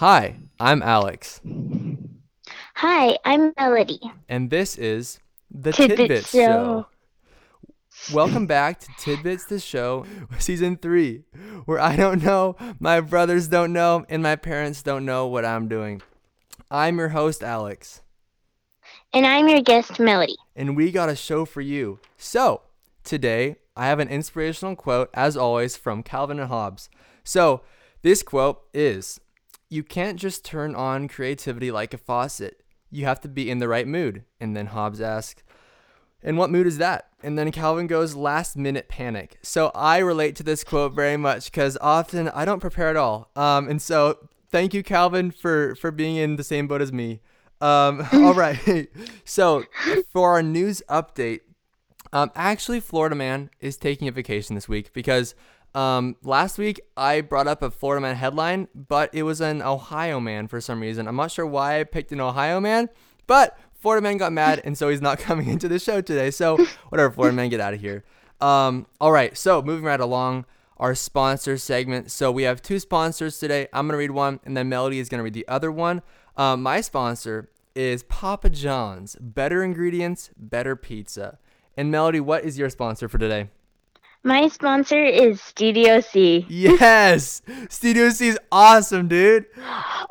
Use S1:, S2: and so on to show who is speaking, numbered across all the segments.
S1: Hi, I'm Alex,
S2: Hi, I'm Melody.
S1: and this is the
S2: Tidbits
S1: Tidbits,
S2: Show.
S1: Show. Welcome back to Tidbits the Show, season three, where I don't know, my brothers don't know, and my parents don't know what I'm doing. I'm your host, Alex,
S2: And I'm your guest, Melody.
S1: and we got a show for you. So, today, I have an inspirational quote, as always, from Calvin and Hobbes. So, this quote is You can't just turn on creativity like a faucet. You have to be in the right mood. And then Hobbes asks, And what mood is that? And then Calvin goes, Last minute panic. So I relate to this quote very much because often I don't prepare at all. Um, and so thank you, Calvin, for, for being in the same boat as me. Um, all right. so for our news update, um, actually, Florida Man is taking a vacation this week because um, last week I brought up a Florida Man headline, but it was an Ohio man for some reason. I'm not sure why I picked an Ohio man, but Florida Man got mad, and so he's not coming into the show today. So whatever, Florida Man, get out of here. Um, all right, so moving right along, our sponsor segment. So we have two sponsors today. I'm gonna read one, and then Melody is gonna read the other one. Um, my sponsor is Papa John's. Better ingredients, better pizza. And Melody, what is your sponsor for today?
S2: My sponsor is Studio C.
S1: Yes, Studio C is awesome, dude.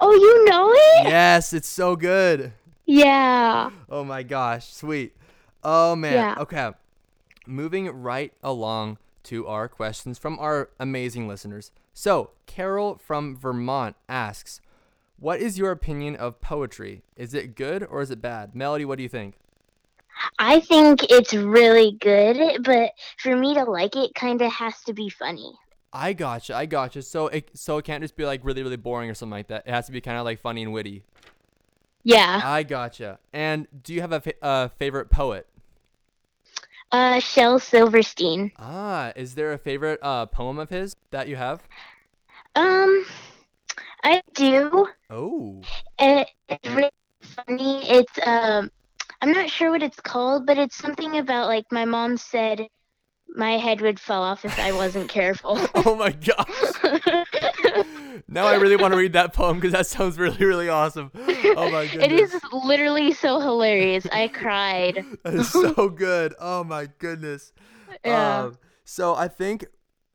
S2: Oh, you know it?
S1: Yes, it's so good.
S2: Yeah.
S1: Oh my gosh, sweet. Oh man.
S2: Yeah.
S1: Okay. Moving right along to our questions from our amazing listeners. So, Carol from Vermont asks, "What is your opinion of poetry? Is it good or is it bad?" Melody, what do you think?
S2: I think it's really good, but for me to like it, kind of has to be funny.
S1: I gotcha. I gotcha. So it so it can't just be like really really boring or something like that. It has to be kind of like funny and witty.
S2: Yeah.
S1: I gotcha. And do you have a fa- uh, favorite poet?
S2: Uh, Shel Silverstein.
S1: Ah, is there a favorite uh, poem of his that you have?
S2: Um, I do.
S1: Oh.
S2: And it's really funny. It's, um, I'm not sure what it's called, but it's something about like my mom said my head would fall off if I wasn't careful.
S1: Oh my gosh. now I really want to read that poem because that sounds really, really awesome. Oh my goodness.
S2: It is literally so hilarious. I cried.
S1: That is so good. Oh my goodness.
S2: Yeah.
S1: Um, so I think,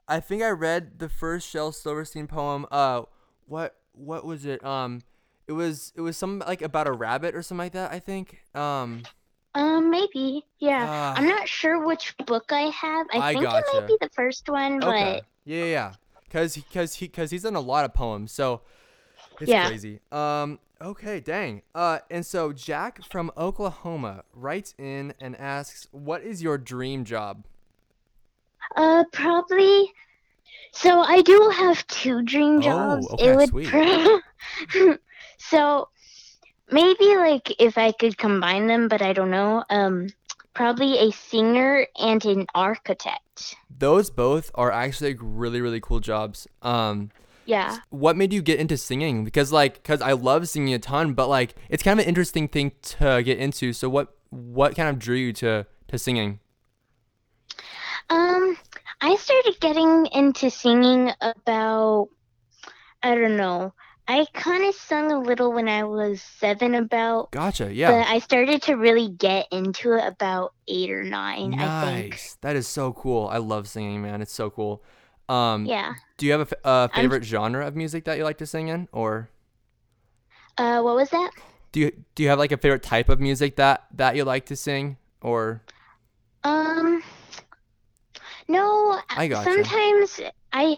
S1: I think I read the first Shel Silverstein poem. Uh, what what was it? Um, it was it was some like about a rabbit or something like that. I think. Um,
S2: Um, maybe. Yeah.
S1: Ah.
S2: I'm not sure which book I have. I,
S1: I
S2: think it might be the first one, but
S1: okay. Yeah, yeah, yeah. Cause, he- cause he, cause he's done a lot of poems. So it's
S2: Yeah.
S1: crazy. Um. Okay. Dang. Uh. And so Jack from Oklahoma writes in and asks, "What is your dream job?"
S2: uh, probably. So I do have two dream
S1: Oh,
S2: jobs.
S1: okay,
S2: it would
S1: sweet.
S2: so maybe like if I could combine them, but I don't know. Um, probably a singer and an architect.
S1: Those both are actually like, really, really cool jobs. Um.
S2: Yeah.
S1: What made you get into singing? Because like, cause I love singing a ton, but like, it's kind of an interesting thing to get into. So what, what kind of drew you to to singing?
S2: Um, I started getting into singing about, I don't know. I kind of sung a little when I was seven, about,
S1: Gotcha. Yeah. but.
S2: I started to really get into it about eight or nine, I think.
S1: Nice. That is so cool. I love singing, man. It's so cool. Um,
S2: Yeah.
S1: do you have a, a
S2: I'm-
S1: favorite genre of music that you like to sing in, or
S2: Uh, what was that?
S1: do you do you have like a favorite type of music that that you like to sing, or
S2: Um, no.
S1: I gotcha.
S2: Sometimes I,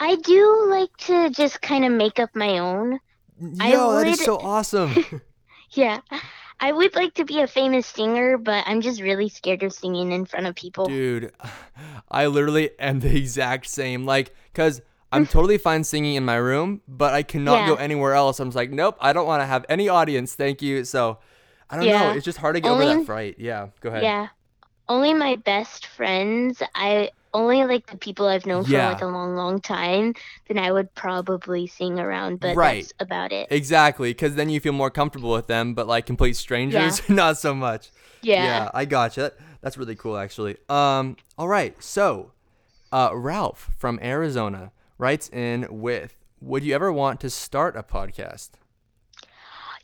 S2: I do like to just kind of make up my own.
S1: Yo, that is so awesome.
S2: Yeah. I would like to be a famous singer, but I'm just really scared of singing in front of people.
S1: Dude, I literally am the exact same. Like, cause I'm totally fine singing in my room, but I cannot go anywhere else. I'm just like, nope, I don't want to have any audience. Thank you. So, I don't know. It's just hard to get over that
S2: Only-
S1: fright. Yeah, go ahead.
S2: Yeah. Only my best friends, I only like the people I've known for like a long, long time, then I would probably sing around, but
S1: Right.
S2: that's about it.
S1: Exactly, because then you feel more comfortable with them, but like complete strangers, not so much.
S2: Yeah.
S1: Yeah, I gotcha. That- That's really cool, actually. Um, all right. So, uh, Ralph from Arizona writes in with, would you ever want to start a podcast?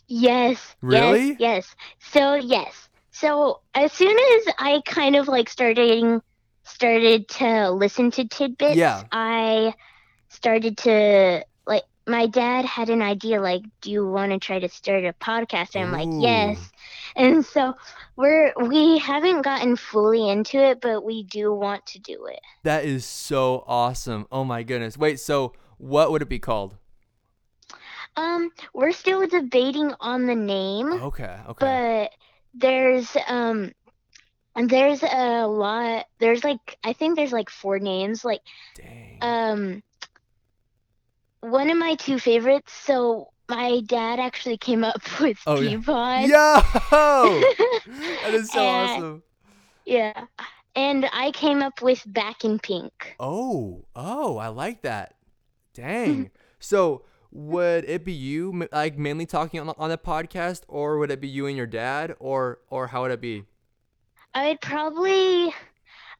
S2: Yes.
S1: Really?
S2: Yes. yes. So yes. So as soon as I kind of like starting started to listen to tidbits,
S1: Yeah.
S2: I started to like my dad had an idea like, do you want to try to start a podcast? And I'm like, yes. And so we're we haven't gotten fully into it, but we do want to do it.
S1: That is so awesome. Oh my goodness. Wait, so what would it be called?
S2: Um, we're still debating on the name.
S1: Okay, okay.
S2: but there's um and there's a lot there's like i think there's like four names like
S1: Dang.
S2: um one of my two favorites so my dad actually came up with
S1: Oh, yeah. Yo! that is so
S2: And-
S1: awesome.
S2: yeah and i came up with back in pink
S1: Oh, oh, I like that. Dang. so, would it be you like mainly talking on, the- on the podcast or would it be you and your dad or or how would it be?
S2: I'd probably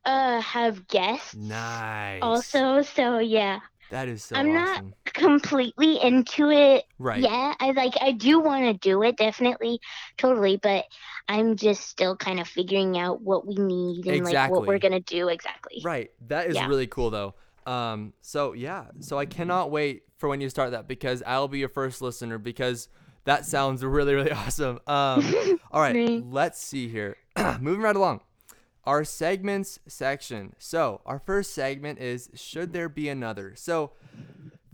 S2: uh have guests
S1: Nice.
S2: also so yeah
S1: that is so
S2: I'm not- completely into it
S1: right.
S2: Yeah, I like I do want to do it definitely, totally, but I'm just still kind of figuring out what we need and like what we're gonna do exactly.
S1: Right. That is
S2: Yeah.
S1: really cool though. Um so yeah, so I cannot wait for when you start that because I'll be your first listener because that sounds really really awesome. Um all right, let's see here. Moving right along. Our segments section. So, our first segment is should there be another? So,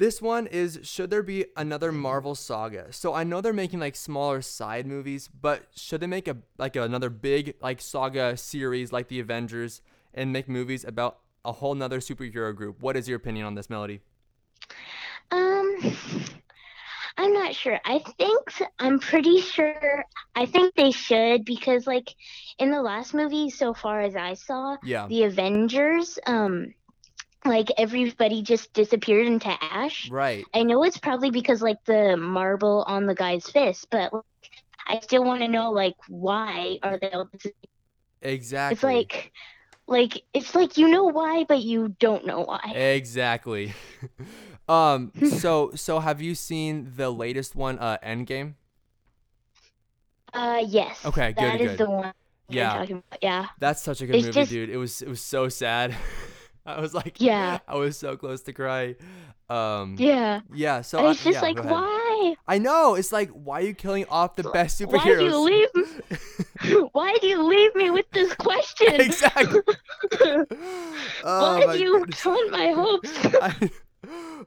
S1: this one is should there be another Marvel saga? So I know they're making like smaller side movies, but should they make a like another big like saga series like the Avengers and make movies about a whole nother superhero group? What is your opinion on this melody?
S2: Um, I'm not sure. I think I'm pretty sure. I think they should because like in the last movie, so far as I saw,
S1: Yeah.
S2: the Avengers, um, like everybody just disappeared into ash.
S1: Right.
S2: I know it's probably because like the marble on the guy's fist, but like, I still want to know like why are they all
S1: Exactly.
S2: It's like like it's like you know why but you don't know why.
S1: Exactly. um so so have you seen the latest one uh Endgame?
S2: Uh yes.
S1: Okay, good,
S2: That is
S1: good.
S2: the one
S1: Yeah.
S2: about. Yeah.
S1: That's such a good
S2: It's
S1: movie,
S2: just-
S1: dude. It was it was so sad. I was like
S2: Yeah.
S1: I was so close to cry. Um
S2: Yeah.
S1: yeah, so
S2: and
S1: I-
S2: it's just
S1: yeah,
S2: like why?
S1: I know. It's like why are you killing off the best superheroes?
S2: Why do you leave why do you leave me with this question?
S1: exactly. oh
S2: why do you
S1: goodness.
S2: taunt my hopes?
S1: I,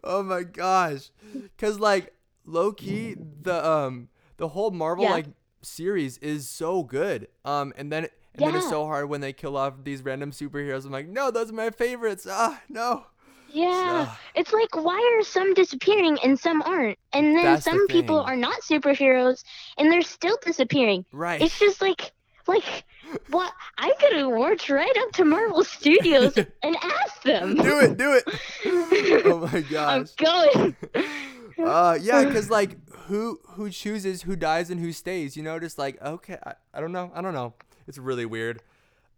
S1: oh my gosh. Cuz like low key the um the whole Marvel
S2: Yeah.
S1: like series is so good. Um and then and then it's so hard when they kill off these random superheroes. I'm like, "No, those are my favorites." Ah, no.
S2: Yeah.
S1: Ah,
S2: It's like why are some disappearing and some aren't? And then
S1: That's the
S2: some people are not superheroes and they're still disappearing.
S1: right.
S2: It's just like like what I'm gonna march right up to Marvel Studios and ask them.
S1: do it, do it. Oh my gosh.
S2: I'm going.
S1: Uh yeah, cuz like who who chooses who dies and who stays, you know, just like okay, I, I don't know. I don't know. It's really weird.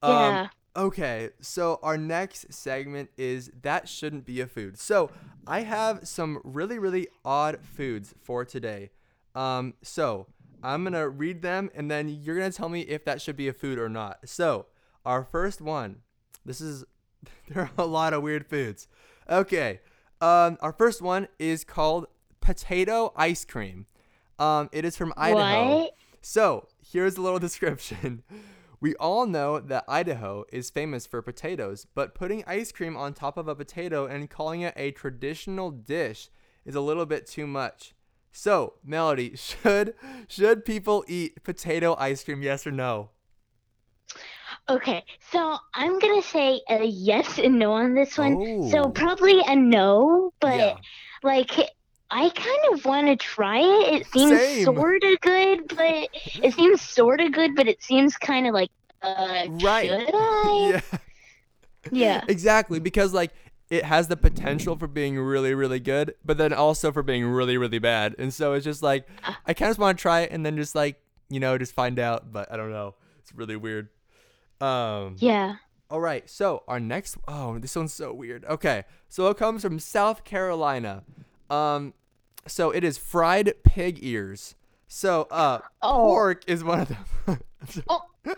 S1: Um,
S2: Yeah.
S1: Okay, so our next segment is that shouldn't be a food. So I have some really, really odd foods for today. Um, so I'm gonna read them and then you're gonna tell me if that should be a food or not. So our first one, this is there are a lot of weird foods. Okay, um, our first one is called potato ice cream. Um, it is from Idaho.
S2: What?
S1: So, here's a little description. We all know that Idaho is famous for potatoes, but putting ice cream on top of a potato and calling it a traditional dish is a little bit too much. So, Melody, should should people eat potato ice cream yes or no?
S2: Okay, so I'm gonna say a yes and no on this one. So
S1: Oh.
S2: probably a no, but
S1: Yeah.
S2: like I kind of want to try it. It seems sort of good, but it seems sort of good, but it seems kind of like uh
S1: Right.
S2: should I?
S1: Yeah.
S2: Yeah.
S1: Exactly, because like it has the potential for being really, really good, but then also for being really, really bad. And so it's just like
S2: Ah.
S1: I kind of want to try it and then just like you know just find out, but I don't know. It's really weird. Um.
S2: Yeah.
S1: All right. So our next. Oh, this one's so weird. Okay. So it comes from South Carolina. Um, so it is fried pig ears. So uh,
S2: Oh.
S1: pork is one of them.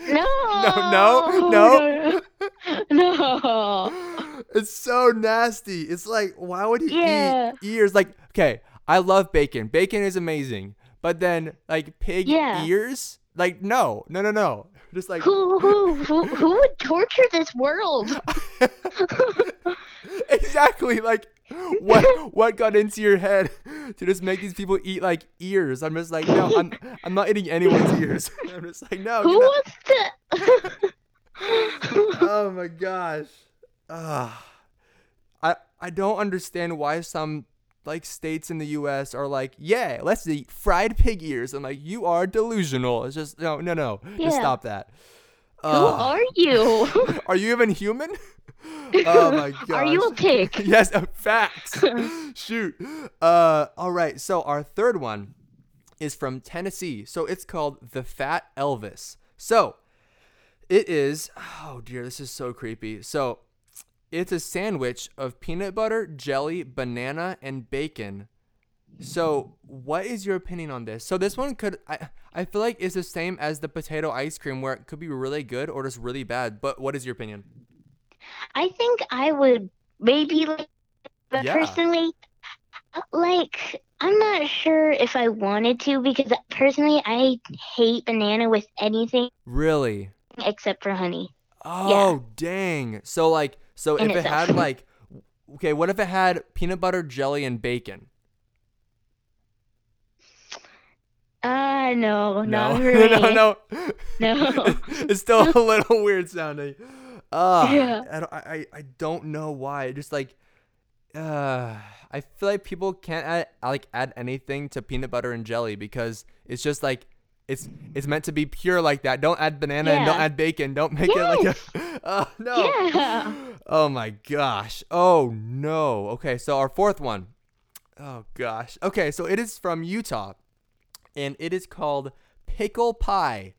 S2: No.
S1: no, no.
S2: No. No.
S1: it's so nasty. It's like, why would he
S2: Yeah.
S1: eat ears? Like, okay, I love bacon. Bacon is amazing. But then, like, pig
S2: Yeah.
S1: ears? Like, no, no, no, no. Just like,
S2: Who, who, who, who would torture this world?
S1: exactly. Like, what what got into your head to just make these people eat like ears? I'm just like, no, I'm I'm not eating anyone's ears. I'm just like, no.
S2: Who wants?
S1: oh my gosh. Ah. I I don't understand why some like states in the US are like, yeah, let's eat fried pig ears. I'm like, you are delusional. It's just no, no, no. Just
S2: Yeah.
S1: stop that.
S2: Who
S1: Ah.
S2: are you?
S1: are you even human? oh my gosh.
S2: Are you a pig?
S1: yes, uh, facts. Shoot. Uh, all right. So our third one is from Tennessee. So it's called the Fat Elvis. So it is. Oh dear, this is so creepy. So it's a sandwich of peanut butter, jelly, banana, and bacon. So what is your opinion on this? So this one could I I feel like it's the same as the potato ice cream where it could be really good or just really bad. But what is your opinion?
S2: I think I would maybe like, but
S1: Yeah.
S2: personally, like, I'm not sure if I wanted to because personally, I hate banana with anything
S1: Really?
S2: Except for honey.
S1: Oh dang! So like, so if it had like, okay, what if it had peanut butter, jelly, and bacon?
S2: Ah, no, not
S1: no,
S2: for me.
S1: no, no,
S2: No.
S1: it's still a little weird sounding. Uh,
S2: Yeah.
S1: I, don't, I, I I don't know why. Just like, uh, I feel like people can't add like add anything to peanut butter and jelly because it's just like. It's, it's meant to be pure like that. Don't add banana and don't add bacon. Don't make it like a. Oh no.
S2: Yeah.
S1: Oh my gosh. Oh no. Okay, so our fourth one. Oh gosh. Okay, so it is from Utah and it is called pickle pie.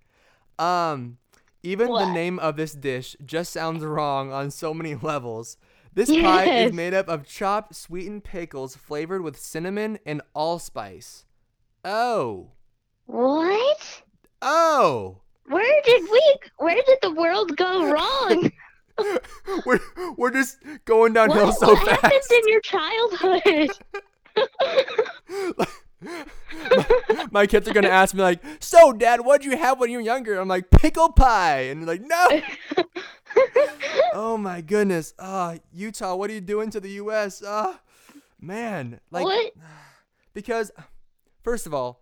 S1: Um even the name of this dish just sounds wrong on so many levels. This pie is made up of chopped sweetened pickles flavored with cinnamon and allspice. Oh.
S2: What?
S1: Oh.
S2: Where did we? Where did the world go wrong?
S1: we're we're just going downhill
S2: what
S1: so
S2: what
S1: fast.
S2: happened in your childhood?
S1: my, my kids are gonna ask me like, "So, Dad, what did you have when you were younger?" I'm like, "Pickle pie," and they're like, "No." oh my goodness. Ah, Utah, what are you doing to the U.S.? Ah, man, like,
S2: what?
S1: because first of all,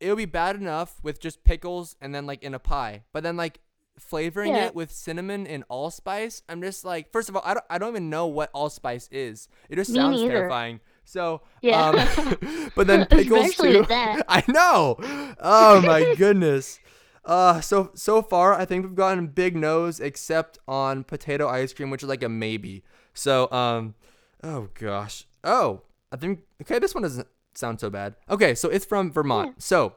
S1: it would be bad enough with just pickles and then like in a pie, but then like flavoring
S2: Yeah.
S1: it with cinnamon and allspice, I'm just like, first of all, I don't, I don't even know what allspice is. It just
S2: Me
S1: sounds
S2: neither.
S1: terrifying. So,
S2: Yeah.
S1: um, but then pickles
S2: Especially
S1: too.
S2: that.
S1: I know. Oh my goodness. Uh, so so far, I think we've gotten big no's except on potato ice cream, which is like a maybe. So um, oh gosh. Oh, I think okay. This one doesn't sound so bad. Okay, so it's from Vermont. So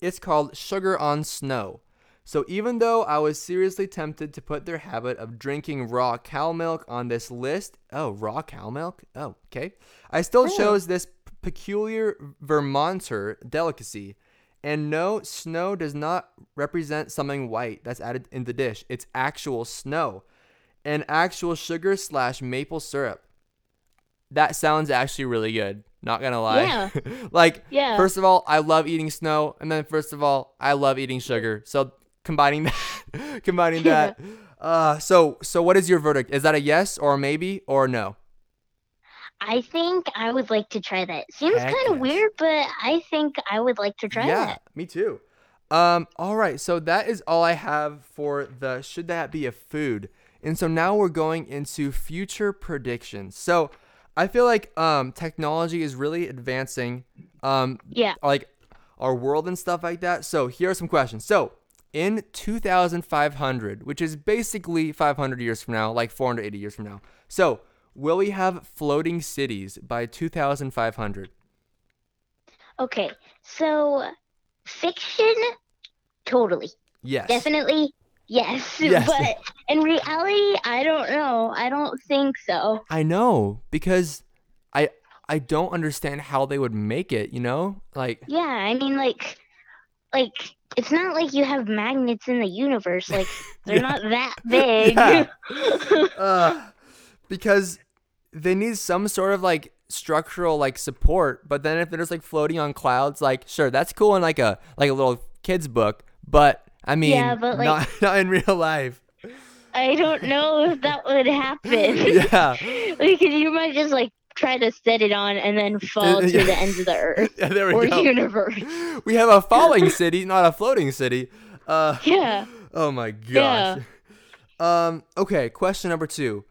S1: it's called Sugar on Snow. So even though I was seriously tempted to put their habit of drinking raw cow milk on this list, oh, raw cow milk? Oh, okay. I still
S2: Oh.
S1: chose this p- peculiar Vermonter delicacy. And no, snow does not represent something white that's added in the dish. It's actual snow and actual sugar slash maple syrup. That sounds actually really good. Not gonna lie.
S2: Yeah.
S1: like,
S2: Yeah.
S1: first of all, I love eating snow, and then first of all, I love eating sugar. So combining that, combining
S2: Yeah.
S1: that. Uh, so so what is your verdict? Is that a yes or a maybe or no?
S2: I think I would like to try that. Seems kind of
S1: yes.
S2: weird, but I think I would like to try
S1: yeah,
S2: that.
S1: me too. Um, all right, so that is all I have for the should that be a food. And so now we're going into future predictions. So I feel like um technology is really advancing um
S2: Yeah.
S1: like our world and stuff like that. So here are some questions. So in 2500, which is basically 500 years from now, like 480 years from now. So will we have floating cities by 2500?
S2: Okay. So fiction, totally,
S1: Yes.
S2: definitely, yes.
S1: Yes.
S2: But in reality, I don't know. I don't think so.
S1: I know because I I don't understand how they would make it, you know? Like
S2: Yeah, I mean, like, like it's not like you have magnets in the universe. Like they're
S1: Yeah.
S2: not that big.
S1: Yeah. uh, because they need some sort of like structural like support, but then if they're just like floating on clouds, like sure, that's cool in like a like a little kid's book, but I mean
S2: Yeah, but, like-
S1: not not in real life.
S2: I don't know if that would happen.
S1: yeah.
S2: because you might just like try to set it on and then fall to
S1: yeah.
S2: the ends of the earth
S1: Yeah, there we
S2: or
S1: go.
S2: universe.
S1: We have a falling city, not a floating city. Uh
S2: Yeah.
S1: Oh my gosh. Um, okay, question number two.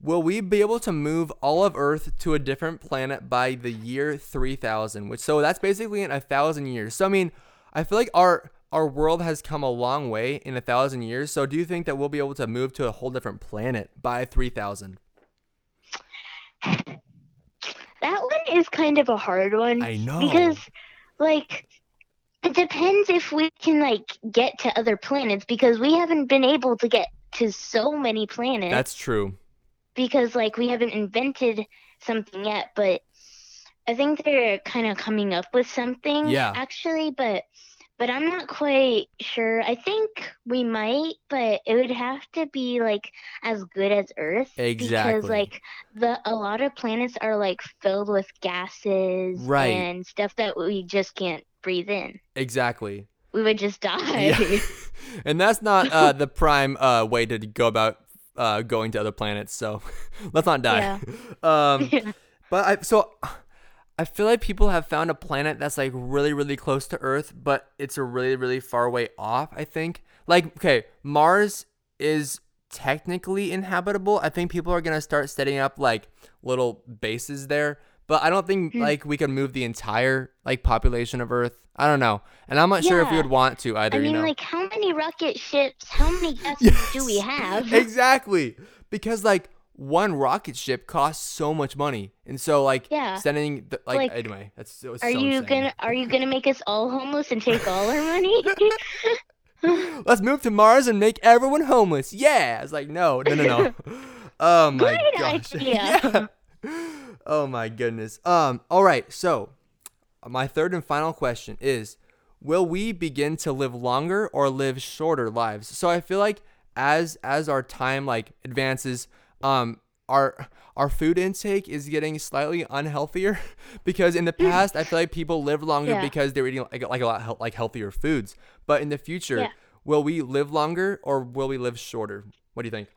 S1: Will we be able to move all of Earth to a different planet by the year 3000? Which so that's basically in a thousand years. So I mean, I feel like our our world has come a long way in a thousand years. So do you think that we'll be able to move to a whole different planet by 3000?
S2: That one is kind of a hard one.
S1: I know.
S2: Because, like, it depends if we can, like, get to other planets because we haven't been able to get to so many planets
S1: That's true.
S2: because, like, we haven't invented something yet. But I think they're kind of coming up with something,
S1: Yeah.
S2: actually. But. But I'm not quite sure. I think we might, but it would have to be like as good as Earth.
S1: Exactly.
S2: Because like the a lot of planets are like filled with gases
S1: Right.
S2: and stuff that we just can't breathe in.
S1: Exactly.
S2: We would just die.
S1: Yeah. and that's not uh, the prime uh, way to go about uh, going to other planets. So let's not die. Yeah. Um,
S2: Yeah.
S1: but I so I feel like people have found a planet that's like really really close to Earth, but it's a really really far way off. I think like okay, Mars is technically inhabitable. I think people are gonna start setting up like little bases there. But I don't think
S2: Hmm.
S1: like we can move the entire like population of Earth. I don't know, and I'm not sure if we would want to either.
S2: I mean,
S1: you know,
S2: like, how many rocket ships, how many do we have?
S1: exactly because like one rocket ship costs so much money and so like
S2: Yeah.
S1: sending the, like,
S2: Like,
S1: anyway that's so,
S2: Are
S1: so
S2: you
S1: insane.
S2: gonna Are you gonna make us all homeless and take all our money?
S1: let's move to mars and make everyone homeless yeah I was like no no no no oh my
S2: Great
S1: gosh
S2: idea.
S1: Yeah. oh my goodness um all right so my third and final question is will we begin to live longer or live shorter lives so i feel like as as our time like advances um our our food intake is getting slightly unhealthier because in the past I feel like people lived longer
S2: Yeah.
S1: because they were eating like, like a lot like healthier foods. But in the future,
S2: Yeah.
S1: will we live longer or will we live shorter? What do you think?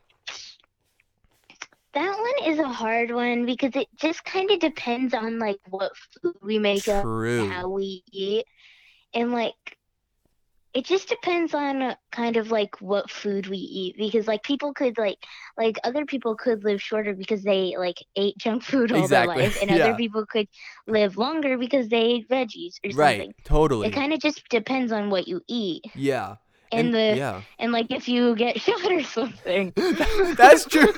S2: that one is a hard one because it just kind of depends on like what food we make up,
S1: True.
S2: how we eat, and like it just depends on uh, kind of like what food we eat because like people could like like other people could live shorter because they like ate junk food all
S1: Exactly,
S2: their life and
S1: yeah.
S2: other people could live longer because they ate veggies or something.
S1: Right. Totally.
S2: It kind of just depends on what you eat
S1: yeah.
S2: and, the
S1: yeah.
S2: and like if you get shot or something.
S1: That's true.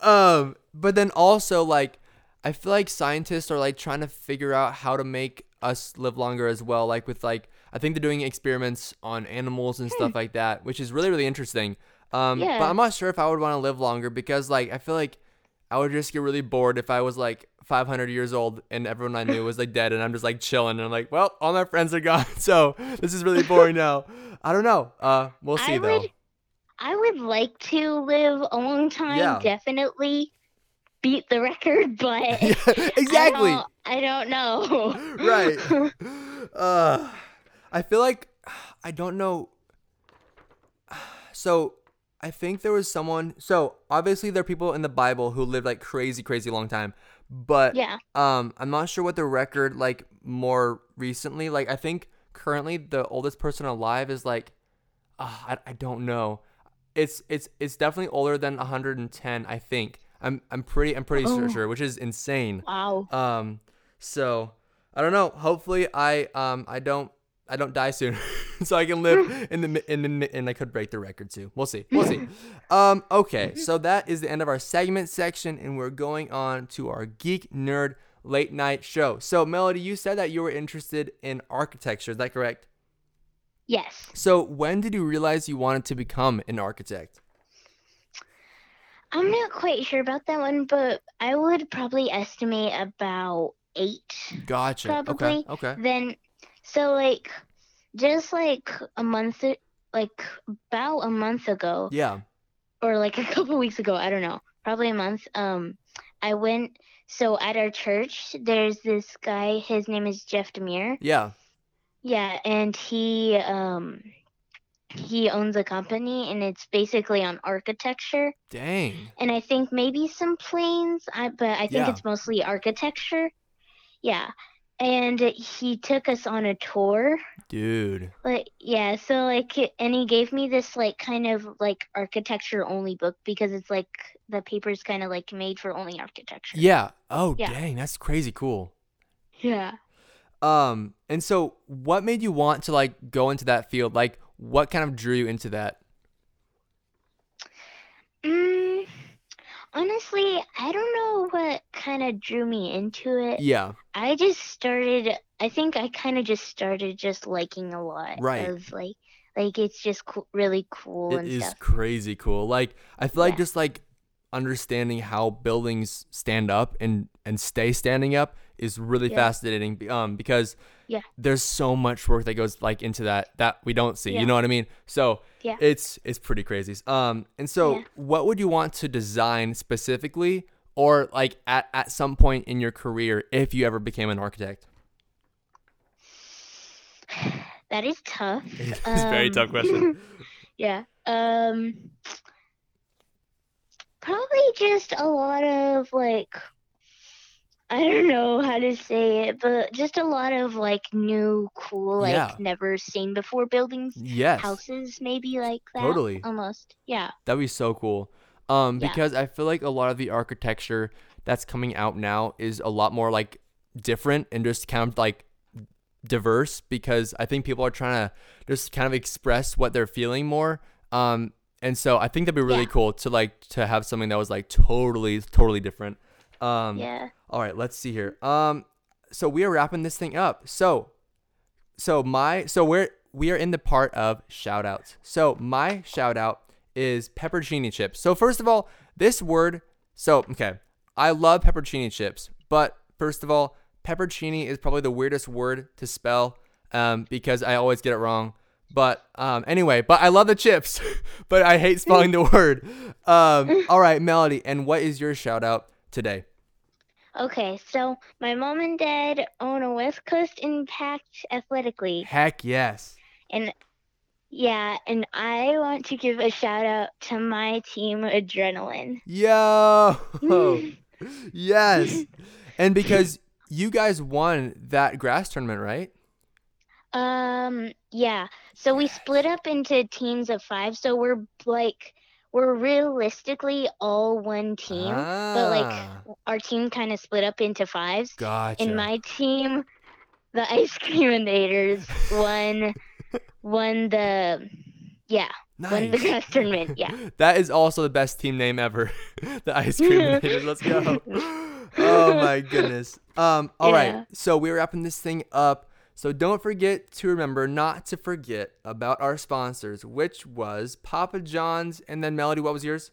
S1: um, but then also like I feel like scientists are like trying to figure out how to make us live longer as well. Like with like I think they're doing experiments on animals and stuff like that, which is really really interesting. Um, but I'm not sure if I would want to live longer because like I feel like I would just get really bored if I was like 500 years old and everyone I knew was like dead and I'm just like chilling and I'm like, well, all my friends are gone, so this is really boring now. I don't know. Uh, we'll see
S2: I
S1: though.
S2: would I would like to live a long time,
S1: Yeah.
S2: definitely beat the record, but
S1: Yeah, exactly.
S2: I don't, I don't know.
S1: Right. Uh, I feel like I don't know. So I think there was someone. So obviously there are people in the Bible who lived like crazy, crazy long time. But
S2: yeah.
S1: um, I'm not sure what the record like more recently. Like I think currently the oldest person alive is like, uh, I I don't know. It's it's it's definitely older than 110. I think. I'm I'm pretty I'm pretty sure,
S2: Oh.
S1: sure, which is insane.
S2: Wow.
S1: Um, so I don't know. Hopefully, I um I don't I don't die soon, so I can live in the in the and I could break the record too. We'll see. We'll see. Um, okay, so that is the end of our segment section, and we're going on to our geek nerd late night show. So Melody, you said that you were interested in architecture. Is that correct?
S2: Yes.
S1: So when did you realize you wanted to become an architect?
S2: I'm not quite sure about that one, but I would probably estimate about eight.
S1: Gotcha.
S2: Probably.
S1: Okay. Okay.
S2: Then, so like, just like a month, like about a month ago,
S1: Yeah.
S2: or like a couple weeks ago, I don't know, probably a month. Um, I went. So at our church, there's this guy. His name is Jeff Demir.
S1: Yeah.
S2: Yeah, and he um he owns a company and it's basically on architecture
S1: Dang.
S2: and I think maybe some planes, I but I think
S1: Yeah.
S2: it's mostly architecture. Yeah. And he took us on a tour.
S1: Dude.
S2: Like yeah, so like and he gave me this like kind of like architecture only book because it's like the paper's kind of like made for only architecture.
S1: Yeah. Oh,
S2: Yeah.
S1: dang. That's crazy cool.
S2: Yeah.
S1: Um, and so what made you want to like go into that field? Like what kind of drew you into that?
S2: Mm, honestly, I don't know what kind of drew me into it.
S1: Yeah.
S2: I just started, I think I kind of just started just liking a lot
S1: Right.
S2: of like, like it's just co- really cool
S1: It
S2: and
S1: is
S2: stuff.
S1: crazy cool. Like I feel like just like understanding how buildings stand up and and stay standing up is really
S2: Yeah.
S1: fascinating. Um, because
S2: Yeah.
S1: there's so much work that goes like into that that we don't see.
S2: Yeah.
S1: You know what I mean? So
S2: Yeah.
S1: it's it's pretty crazy. Um, and so what would you want to design specifically, or like at at some point in your career if you ever became an architect?
S2: That is tough.
S1: It's a very
S2: Um,
S1: tough question.
S2: Yeah. Um, probably just a lot of like, I don't know how to say it, but just a lot of like new, cool, like
S1: Yeah.
S2: never seen before buildings,
S1: Yes.
S2: houses, maybe like that.
S1: Totally.
S2: Almost. Yeah.
S1: That'd be so cool. Um,
S2: Yeah.
S1: because I feel like a lot of the architecture that's coming out now is a lot more like different and just kind of like diverse because I think people are trying to just kind of express what they're feeling more. Um, and so I think that'd be really
S2: Yeah.
S1: cool to like to have something that was like totally, totally different. Um,
S2: Yeah.
S1: all right, let's see here. Um, so we are wrapping this thing up. So, so my so we're we are in the part of shout outs. So my shout out is pepperoni chips. So first of all, this word. So okay, I love pepperoni chips, but first of all, pepperoni is probably the weirdest word to spell um, because I always get it wrong. But um, anyway, but I love the chips, but I hate spelling the word. Um, all right, Melody, and what is your shout out today?
S2: Okay, so my mom and dad own a West Coast Impact Athletic League,
S1: Heck yes.
S2: and yeah, and I want to give a shout out to my team, Adrenaline.
S1: Yo. yes. And because you guys won that grass tournament, right?
S2: Um, yeah. So we split up into teams of five. So we're like, we're realistically all one team, but like
S1: Ah,
S2: our team kind of split up into fives.
S1: gotcha.
S2: And my team, the Ice Cream Invaders, won, won the, yeah, won the
S1: nice.
S2: grass tournament. Yeah.
S1: that is also the best team name ever. the ice cream invaders. Let's go. Oh my goodness. Um, all right.
S2: Yeah.
S1: So we're wrapping this thing up. So don't forget to remember not to forget about our sponsors, which was Papa John's and then Melody, what was yours?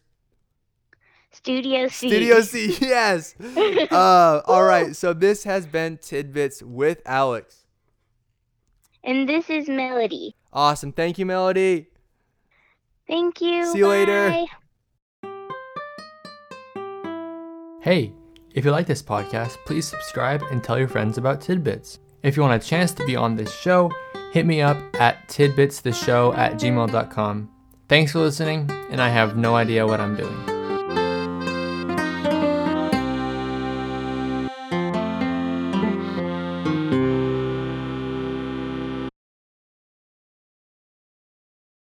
S2: Studio C.
S1: Studio C, yes. Uh, all right. So this has been Tidbits with Alex.
S2: And this is Melody.
S1: Awesome. Thank you, Melody.
S2: Thank you.
S1: See you later. Hey, if you like this podcast, please subscribe and tell your friends about Tidbits. If you want a chance to be on this show, hit me up at tidbitstheshow at gmail.com. Thanks for listening, and I have no idea what I'm doing.